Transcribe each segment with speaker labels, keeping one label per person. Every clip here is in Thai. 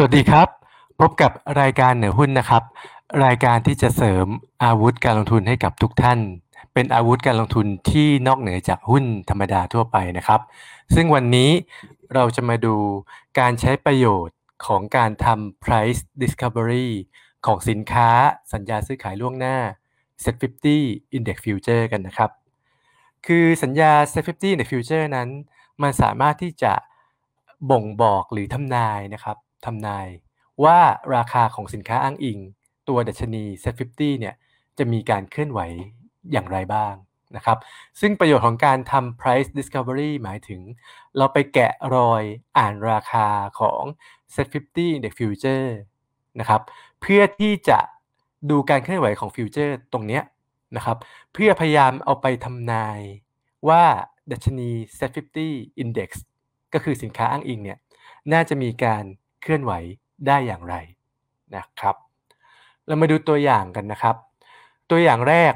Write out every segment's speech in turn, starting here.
Speaker 1: สวัสดีครับ พบกับรายการเหนือหุ้นนะครับ รายการที่จะเสริมอาวุธการลงทุนให้กับทุกท่าน เป็นอาวุธการลงทุนที่นอกเหนือจากหุ้นธรรมดาทั่วไปนะครับ ซึ่งวันนี้เราจะมาดูการใช้ประโยชน์ของการทำ price discovery ของสินค้าสัญญาซื้อขายล่วงหน้า Set 50 Index Future กันนะครับ คือสัญญา Set 50 Index Future นั้น มันสามารถที่จะบ่งบอกหรือทำนายนะครับ ทำนายว่าราคาของสินค้าอ้างอิง ตัวดัชนี Set 50 เนี่ยจะมีการเคลื่อนไหวอย่างไรบ้างนะครับซึ่งประโยชน์ของการทำ price discovery หมายถึง เราไปแกะรอยอ่านราคาของ Set 50 Index Future นะครับเพื่อที่จะดูการเคลื่อนไหวของฟิวเจอร์ตรงนี้นะครับเพื่อพยายามเอาไปทำนายว่าดัชนี Set 50 Index ก็คือสินค้าอ้างอิงเนี่ยน่าจะมีการ เคลื่อนไหวได้อย่างไรนะครับ เรามาดูตัวอย่างกันนะครับ ตัวอย่างแรก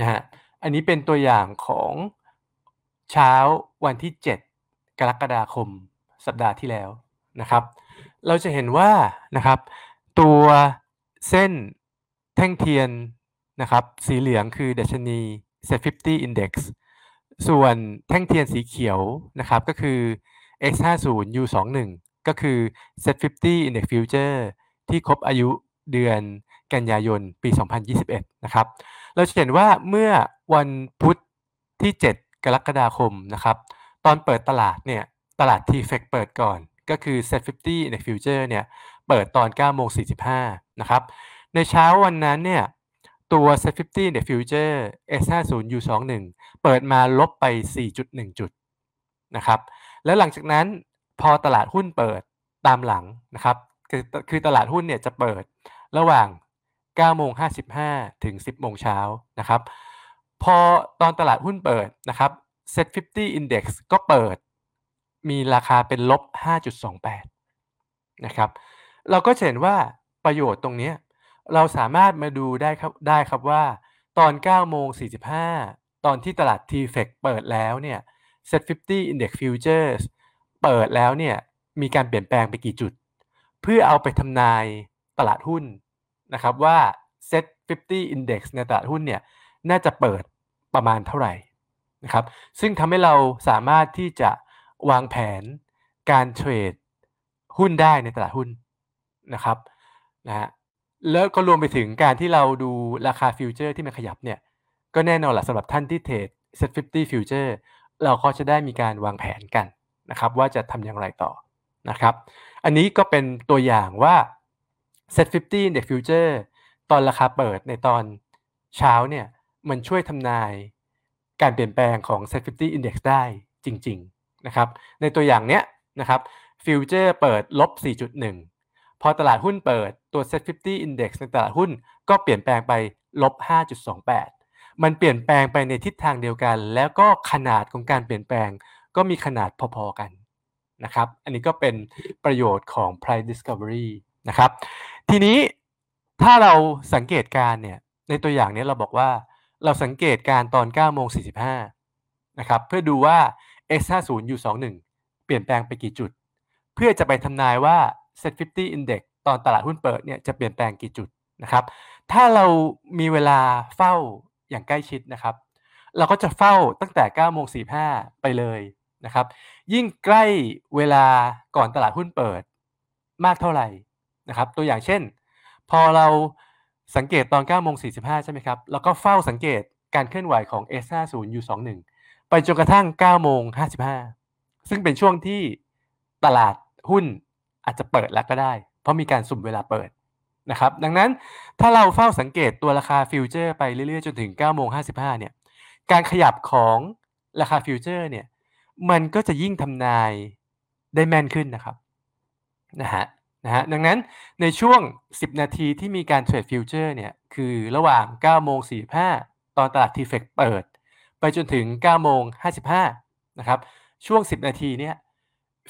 Speaker 1: นะฮะอันนี้เป็นตัวอย่างของเช้าวันที่ 7 กรกฎาคมสัปดาห์ที่แล้วนะครับ เราจะเห็นว่านะครับตัวเส้นแท่งเทียนนะครับสีเหลืองคือดัชนี Set 50 Index ส่วนแท่งเทียนสีเขียวนะครับก็คือ X50 U21 ก็คือ Set 50 Index Future ที่ครบอายุเดือนกันยายนปี 2021 นะครับ เราจะเห็นว่าเมื่อวันพุธที่ 7 กรกฎาคมนะครับ ตอนเปิดตลาดเนี่ย ตลาด T-FEC เปิดก่อน ก็คือ Set 50 Index Future เนี่ย เปิดตอน9โมง45 นะครับ ในเช้าวันนั้นเนี่ย ตัว Set 50 Index Future S50 U21 เปิดมาลบไป 4.1 จุดนะครับ แล้วหลังจากนั้น พอตลาดหุ้นเปิดตามหลังนะครับ คือคือตลาดหุ้นเนี่ยจะเปิดระหว่าง9โมง55 ถึง 10 โมงเช้านะครับ พอตอนตลาดหุ้นเปิดนะครับ Set 50 Index ก็เปิด มีราคาเป็นลบ 5.28 นะครับ เราก็เห็นว่าประโยชน์ตรงนี้เราสามารถมาดูได้ครับได้ครับว่า ตอน9โมง45 ตอนที่ตลาด TFEC เปิดแล้วเนี่ย Set 50 Index Futures เปิดแล้วเนี่ยมีการเปลี่ยนแปลงไปกี่จุด เพื่อเอาไปทำนายตลาดหุ้นนะครับว่า Set 50 Index ในตลาดหุ้นเนี่ยน่าจะเปิดประมาณเท่าไหร่นะครับซึ่งทำให้เราสามารถที่จะวางแผนการเทรดหุ้นได้ในตลาดหุ้นนะครับนะฮะแล้วก็รวมไปถึงการที่เราดูราคาฟิวเจอร์ที่มันขยับเนี่ยก็แน่นอนแหละสำหรับท่านที่เทรด Set 50 Future เราก็จะได้มีการวางแผนกัน นะครับว่าจะทำอย่างไรต่อนะครับ อันนี้ก็เป็นตัวอย่างว่า Set 50 Index Future ตอนราคาเปิดในตอนเช้าเนี่ยมันช่วยทำนายการเปลี่ยนแปลงของ Set 50 Index ได้จริงๆนะครับในตัวอย่างเนี้ยนะครับฟิวเจอร์เปิดลบ 4.1 พอตลาดหุ้นเปิดตัว Set 50 Index ในตลาดหุ้นก็เปลี่ยนแปลงไปลบ 5.28 มันเปลี่ยนแปลงไปในทิศทางเดียวกัน แล้วก็ขนาดของการเปลี่ยนแปลง ก็มีขนาดพอๆกันนะครับ อันนี้ก็เป็นประโยชน์ของ price discovery นะครับ ทีนี้ถ้าเราสังเกตการเนี่ยในตัวอย่างนี้เราบอกว่าเราสังเกตการตอน9โมง45นะครับเพื่อดูว่า S50 U21 เปลี่ยนแปลงไปกี่จุด เพื่อจะไปทำนายว่า Set 50 Index ตอนตลาดหุ้นเปิดเนี่ยจะเปลี่ยนแปลงกี่จุดนะครับ ถ้าเรามีเวลาเฝ้าอย่างใกล้ชิดนะครับ เราก็จะเฝ้าตั้งแต่9โมง45ไปเลย นะครับ ยิ่งใกล้เวลาก่อนตลาดหุ้นเปิดมากเท่าไหร่นะครับ ตัวอย่างเช่น พอเราสังเกตตอน9โมง45 ใช่ไหมครับ แล้วก็เฝ้าสังเกตการเคลื่อนไหวของ S50 U21 ไปจนกระทั่ง9โมง55 ซึ่งเป็นช่วงที่ตลาดหุ้นอาจจะเปิดแล้วก็ได้ เพราะมีการสุ่มเวลาเปิดนะครับ ดังนั้นถ้าเราเฝ้าสังเกตตัวราคาฟิวเจอร์ไปเรื่อยๆ จนถึง9โมง55 เนี่ย การขยับของราคาฟิวเจอร์เนี่ย มันก็จะยิ่งทำนายได้แม่นขึ้นนะครับนะฮะนะฮะดังนั้นในช่วง 10 นาทีที่มีการเทรดฟิวเจอร์เนี่ยคือระหว่าง9โมง45 ตอนตลาด TFEX เปิด ไปจนถึง9โมง55นะครับช่วง 10 นาทีเนี่ย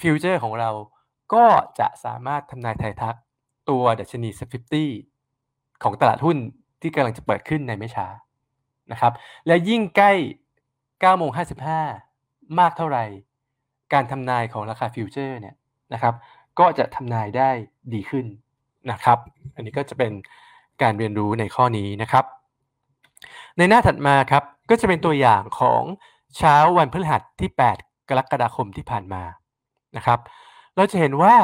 Speaker 1: ฟิวเจอร์ของเราก็จะสามารถทำนายทายทักตัวดัชนี SET50 ของตลาดหุ้นที่กำลังจะเปิดขึ้นในไม่ช้านะครับและยิ่งใกล้9โมง55 มากเท่าไหร่ การทำนายของราคาฟิวเจอร์เนี่ยนะครับ ก็จะทำนายได้ดีขึ้นนะครับ อันนี้ก็จะเป็นการเรียนรู้ในข้อนี้นะครับ ในหน้าถัดมาครับก็จะเป็นตัวอย่างของเช้าวันพฤหัสที่ 8 กรกฎาคมที่ผ่านมานะครับ เราจะเห็นว่า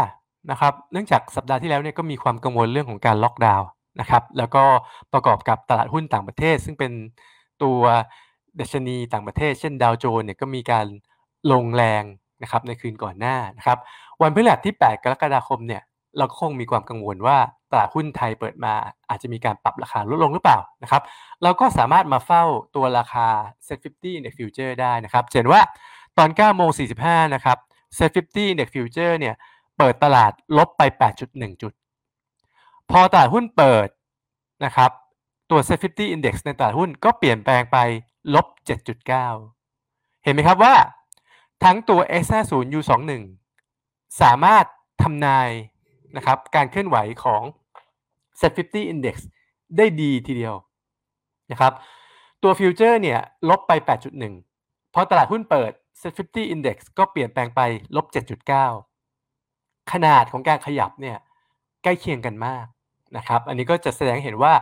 Speaker 1: นะครับเนื่องจากสัปดาห์ที่แล้วเนี่ยก็มีความกังวลเรื่องของการล็อกดาวน์นะครับ แล้วก็ประกอบกับตลาดหุ้นต่างประเทศ ซึ่งเป็นตัว ดัชนีต่างประเทศ เช่นดาวโจนส์เนี่ยก็มีการลงแรงนะครับในคืนก่อนหน้านะครับวันพฤหัสที่ 8 กรกฎาคมเนี่ยเราก็คงมีความกังวลว่าตลาดหุ้นไทยเปิดมาอาจจะมีการปรับราคาลดลงหรือเปล่านะครับเราก็สามารถมาเฝ้าตัวราคา Set 50 Index Future ได้นะครับเห็นว่าตอน9โมง45นะครับ Set 50 Index Future เนี่ยเปิดตลาดลบไป 8.1 จุด พอตลาดหุ้นเปิดนะครับ ตัว Set 50 Index ในตลาดหุ้นก็เปลี่ยนแปลงไปลบ 7.9 เห็นไหมครับว่า ทั้งตัว S50 U21 สามารถทำนายนะครับการเคลื่อนไหวของ Set 50 Index ได้ดีทีเดียวนะครับตัวฟิวเจอร์เนี่ยลบไป 8.1พอตลาดหุ้นเปิด Set 50 Index ก็เปลี่ยนแปลงไปลบ 7.9 ขนาดของการขยับเนี่ยใกล้เคียงกันมากนะครับ อันนี้ก็จะแสดงเห็นว่า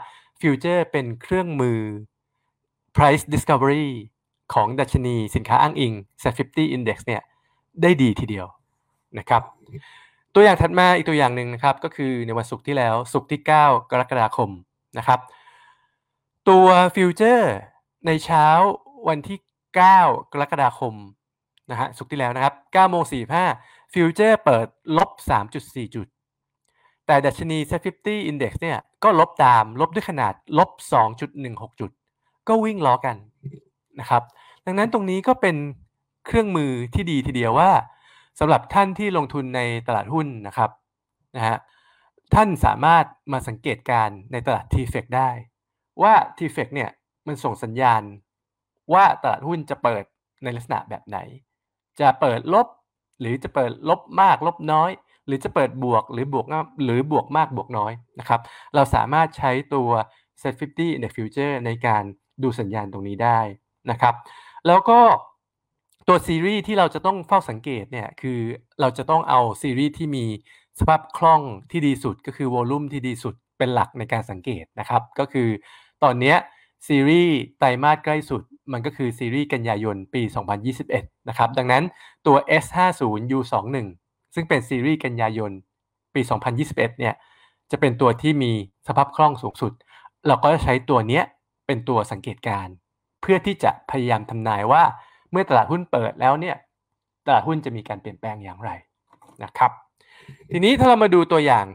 Speaker 1: ฟิวเจอร์เป็นเครื่องมือ price discovery ของดัชนีสินค้าอ้างอิง Set 50 Index เนี่ยได้ดีทีเดียวนะครับ ตัวอย่างถัดมาอีกตัวอย่างหนึ่งนะครับ ก็คือในวันศุกร์ที่แล้วศุกร์ที่ 9 กรกฎาคมนะครับ ตัวฟิวเจอร์ในเช้าวันที่ 9 กรกฎาคมนะฮะศุกร์ที่แล้วนะครับ9โมง45ฟิวเจอร์เปิดลบ 3.4 จุด แต่ดัชนี Set 50 Index เนี่ยก็ลบตามลบด้วยขนาดลบ 2.16 จุด ก็วิ่งล้อกันนะครับดังนั้นตรงนี้ก็เป็นเครื่องมือที่ดีทีเดียวว่าสำหรับท่านที่ลงทุนในตลาดหุ้นนะครับนะฮะท่านสามารถมาสังเกตการในตลาด T-FEC ได้ ว่า T-FEC เนี่ยมันส่งสัญญาณว่าตลาดหุ้นจะเปิดในลักษณะแบบไหน จะเปิดลบหรือจะเปิดลบมากลบน้อย หรือจะเปิดบวกหรือบวกหรือบวกมากบวกน้อยนะครับ เราสามารถใช้ตัว Set 50 Index Future ในการดูสัญญาณตรงนี้ได้นะครับ แล้วก็ตัวซีรีส์ที่เราจะต้องเฝ้าสังเกตเนี่ยคือเราจะต้องเอาซีรีส์ที่มีสภาพคล่องที่ดีสุดก็คือวอลลุ่มที่ดีสุดเป็นหลักในการสังเกตนะครับ ก็คือตอนนี้ซีรีส์ไตรมาสใกล้สุดมันก็คือซีรีส์กันยายนปี 2021 นะครับ ดังนั้นตัว S50 U21 ซึ่งเป็นซีรีส์กันยายนปี 2021 เนี่ยจะเป็นตัวที่มีสภาพคล่องสูงสุด เราก็จะใช้ตัวเนี้ยเป็นตัวสังเกตการเพื่อที่จะพยายามทำนายว่าเมื่อตลาดหุ้นเปิดแล้วเนี่ยตลาดหุ้นจะมีการเปลี่ยนแปลงอย่างไรนะครับ ทีนี้ถ้าเรามาดูตัวอย่าง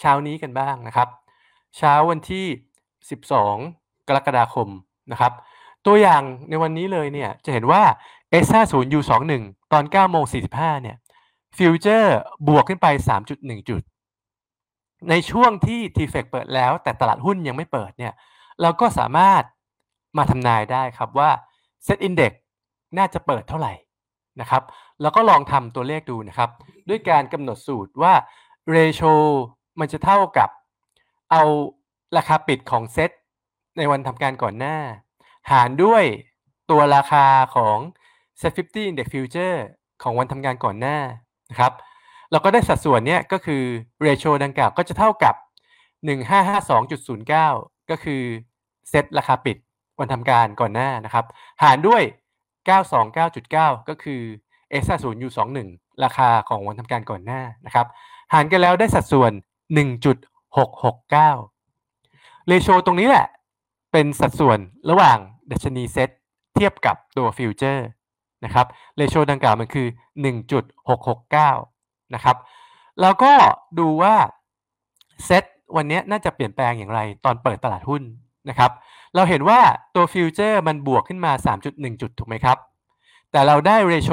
Speaker 1: เช้านี้กันบ้างนะครับ เช้าวันที่ 12 กรกฎาคมนะครับ ตัวอย่างในวันนี้เลยเนี่ยจะเห็นว่า S50 U21 ตอน9โมง45เนี่ย ฟิวเจอร์บวกขึ้นไป 3.1 จุด ในช่วงที่ T-FEC เปิดแล้ว แต่ตลาดหุ้นยังไม่เปิดเนี่ยเราก็สามารถมาทำนายได้ครับว่า Set Index น่าจะเปิดเท่าไหร่นะครับ แล้วก็ลองทำตัวเลขดูนะครับ ด้วยการกำหนดสูตรว่า ratio มันจะเท่ากับเอาราคาปิดของเซตในวันทำการก่อนหน้า หารด้วยตัวราคาของ set 50 index future ของวันทำงานก่อนหน้า นะครับเราก็ได้สัดส่วนเนี้ยก็คือ ratio ดังกล่าวก็จะเท่ากับ 1552.09 ก็คือเซตราคาปิดวันทำการก่อนหน้านะครับ หารด้วย 929.9 ก็คือ s 0 U21 ราคาของวันทำการก่อนหน้านะครับ หารกันแล้วได้สัดส่วน 1.669 ratio ตรงนี้แหละ เป็นสัดส่วนระหว่างดัชนีเซตเทียบกับตัว futures นะครับ ratio ดังกล่าวมันคือ 1.669 นะครับ แล้วก็ดูว่าเซตวันนี้น่าจะเปลี่ยนแปลงอย่างไรตอนเปิดตลาดหุ้นนะครับ เราเห็นว่าตัวฟิวเจอร์มันบวกขึ้นมา 3.1 จุดถูกไหมครับ แต่เราได้ ratio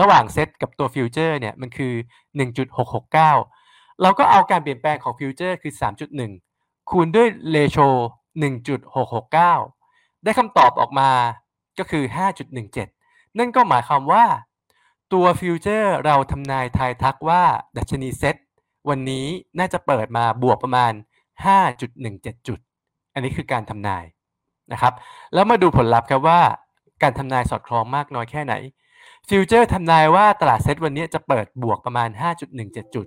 Speaker 1: ระหว่างเซตกับตัว futures เนี่ยมันคือ 1.669 เราก็เอาการเปลี่ยนแปลงของฟิวเจอร์คือ 3.1 คูณด้วย ratio 1.669 ได้คำตอบออกมาก็คือ 5.17 นั่นก็หมายความว่า ตัวฟิวเจอร์เราทำนายทายทักว่า ดัชนีเซตวันนี้น่าจะเปิดมาบวกประมาณ 5.17 จุด อันนี้คือการทำนายนะครับ แล้วมาดูผลลัพธ์ครับว่าการทำนายสอดคล้องมากน้อยแค่ไหน futures ทำนายว่าตลาดเซตวันนี้จะเปิดบวกประมาณ 5.17 จุด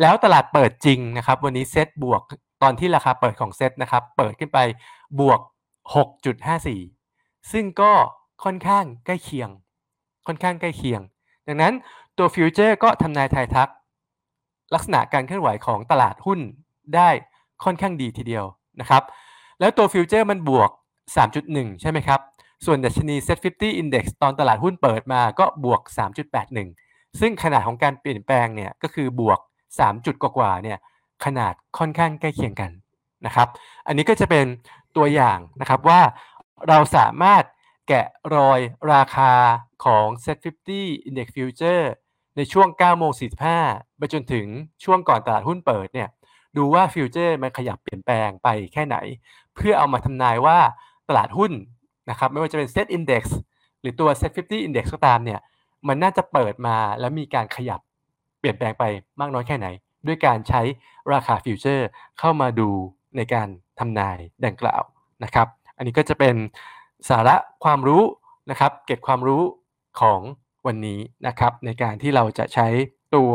Speaker 1: แล้วตลาดเปิดจริงนะครับ วันนี้เซ็ตบวกตอนที่ราคาเปิดของเซ็ตนะครับ เปิดขึ้นไปบวก 6.54 ซึ่งก็ ค่อนข้างใกล้เคียง ค่อนข้างใกล้เคียง ดังนั้นตัวฟิวเจอร์ก็ทำนายทายทัก ลักษณะการเคลื่อนไหวของตลาดหุ้นได้ค่อนข้างดีทีเดียวนะครับ แล้วตัวฟิวเจอร์มันบวก 3.1 ใช่ไหมครับ ส่วนดัชนี Set 50 Index ตอนตลาดหุ้นเปิดมาก็บวก 3.81 ซึ่งขนาดของการเปลี่ยนแปลงเนี่ยก็คือบวก 3 จุดกว่าๆเนี่ยขนาดค่อนข้างใกล้เคียงกันนะครับ อันนี้ก็จะเป็นตัวอย่างนะครับว่าเราสามารถ แกะรอยราคาของ Set 50 Index Future ในช่วง9โมง45 ไปจนถึงช่วงก่อนตลาดหุ้นเปิดเนี่ยดูว่า future มันขยับเปลี่ยนแปลงไปแค่ไหน เพื่อเอามาทำนายว่าตลาดหุ้นนะครับไม่ว่าจะเป็น Set Index หรือตัว Set 50 Index ก็ตามเนี่ยมันน่าจะเปิดมาแล้วมีการขยับเปลี่ยนแปลงไปมากน้อยแค่ไหน ด้วยการใช้ราคา future เข้ามาดูในการทำนายดังกล่าวนะครับ อันนี้ก็จะเป็น สาระความรู้นะครับ เก็บความรู้ของวันนี้นะครับ ในการที่เราจะใช้ตัว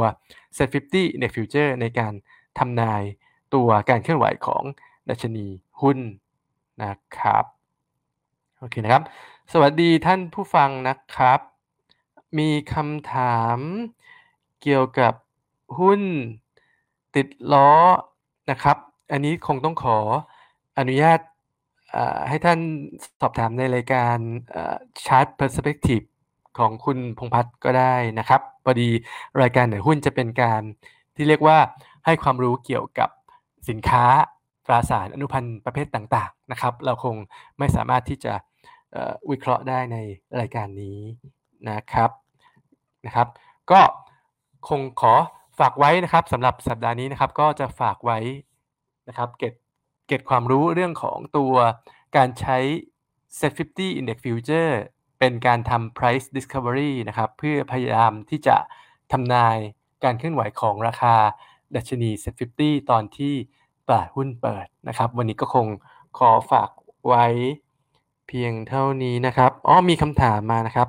Speaker 1: Set 50 Index Future ในการทำนายตัวการเคลื่อนไหวของดัชนีหุ้นนะครับโอเคนะครับ สวัสดีท่านผู้ฟังนะครับ มีคำถามเกี่ยวกับหุ้นติดล้อนะครับ อันนี้คงต้องขออนุญาต ให้ท่านสอบถามในรายการChart Perspective ของคุณพงพัฒน์ก็ได้นะครับพอดีรายการเหนือหุ้นจะเป็นการที่เรียกว่าให้ความรู้เกี่ยวกับสินค้าตราสารอนุพันธ์ประเภทต่างๆนะครับ เราคงไม่สามารถที่จะวิเคราะห์ได้ในรายการนี้นะครับนะครับ ก็คงขอฝากไว้นะครับสำหรับสัปดาห์นี้นะครับ ก็จะฝากไว้นะครับเก็บ เก็บความรู้เรื่องของตัวการใช้ Set 50 Index Future เป็นการทำ price discovery นะครับ เพื่อพยายามที่จะทำนายการเคลื่อนไหวของราคาดัชนี Set 50 ตอนที่ตลาดหุ้นเปิดนะครับ วันนี้ก็คงขอฝากไว้เพียงเท่านี้นะครับอ๋อมีคำถามมานะครับ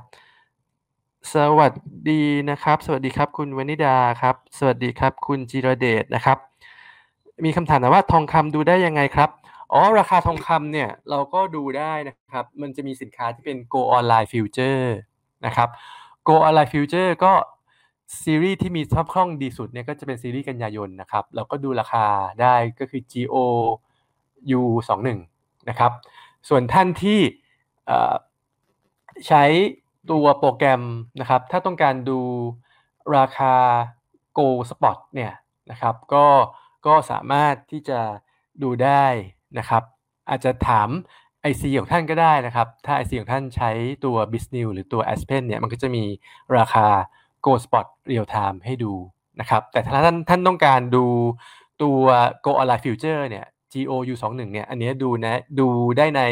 Speaker 1: สวัสดีนะครับ สวัสดีครับคุณวนิดาครับ สวัสดีครับคุณจิรเดชนะครับ มีคำถามว่าทองคำดูได้ยังไงครับ อ๋อ ราคาทองคำเนี่ยเราก็ดูได้นะครับ มันจะมีสินค้าที่เป็น Go Online Future นะครับ Go Online Future ก็ซีรีส์ที่มีทับคล่องดีสุดเนี่ยก็จะเป็นซีรีส์กันยายนนะครับ เราก็ดูราคาได้ก็คือ GO U 2 1 นะครับ ส่วนท่านที่ใช้ตัวโปรแกรมนะครับ ถ้าต้องการดูราคา Go Spot เนี่ยนะครับ ก็ ก็สามารถที่จะดูได้นะครับ อาจจะถาม IC ของท่านก็ได้นะครับ ถ้า IC ของท่านใช้ตัว b i z n e w หรือตัว Aspen เนี่ย มันก็จะมีราคา Go Spot Real Time ให้ดูนะครับ แต่ถ้าท่านท่านต้องการดูตัว Go Online Future เนี่ย GOU 2 1เนี่ย อันนี้ดูนะดูได้ใน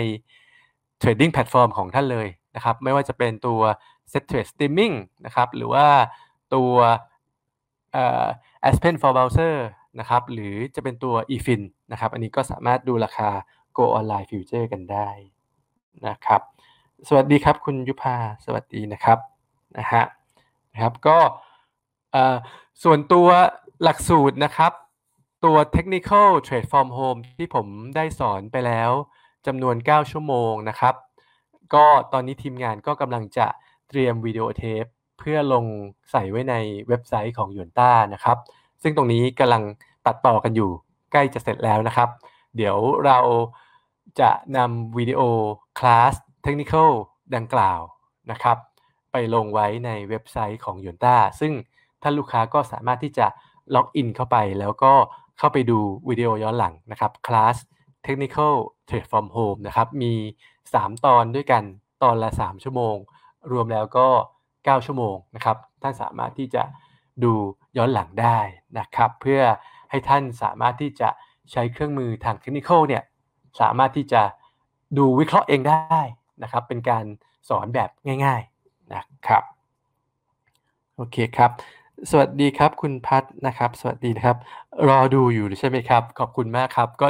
Speaker 1: Trading Platform ของท่านเลยนะครับ ไม่ว่าจะเป็นตัว Set Trade Streaming นะครับ หรือว่าตัวเอ่อ Aspen for Browser นะครับหรือจะเป็นตัว eFin นะครับอันนี้ก็สามารถดูราคา Go Online Future กันได้นะครับสวัสดีครับคุณยุพาสวัสดีนะครับนะฮะนะครับก็ส่วนตัวหลักสูตรนะครับตัว Technical Trade from Home ที่ผมได้สอนไปแล้วจำนวน 9 ชั่วโมงนะครับ ก็ตอนนี้ทีมงานก็กำลังจะเตรียมวิดีโอเทป เพื่อลงใส่ไว้ในเว็บไซต์ของหยวนต้านะครับ ซึ่งตรงนี้กำลังตัดต่อกันอยู่ใกล้จะเสร็จแล้วนะครับ เดี๋ยวเราจะนำวิดีโอคลาสเทคนิคดังกล่าวนะครับ ไปลงไว้ในเว็บไซต์ของหยวนต้าซึ่งท่านลูกค้าก็สามารถที่จะล็อกอินเข้าไป แล้วก็เข้าไปดูวิดีโอย้อนหลังนะครับคลาส Technical Trade from Home นะครับ มี 3 ตอนด้วยกันตอนละ 3 ชั่วโมง รวมแล้วก็ 9 ชั่วโมงนะครับ ท่านสามารถที่จะ ดูย้อนหลังได้นะครับ เพื่อให้ท่านสามารถที่จะใช้เครื่องมือทางเทคนิคเนี่ยสามารถที่จะดูวิเคราะห์เองได้นะครับ เป็นการสอนแบบง่ายๆนะครับโอเคครับ สวัสดีครับคุณพัฒนะครับ สวัสดีนะครับ รอดูอยู่ใช่ไหมครับ ขอบคุณมากครับก็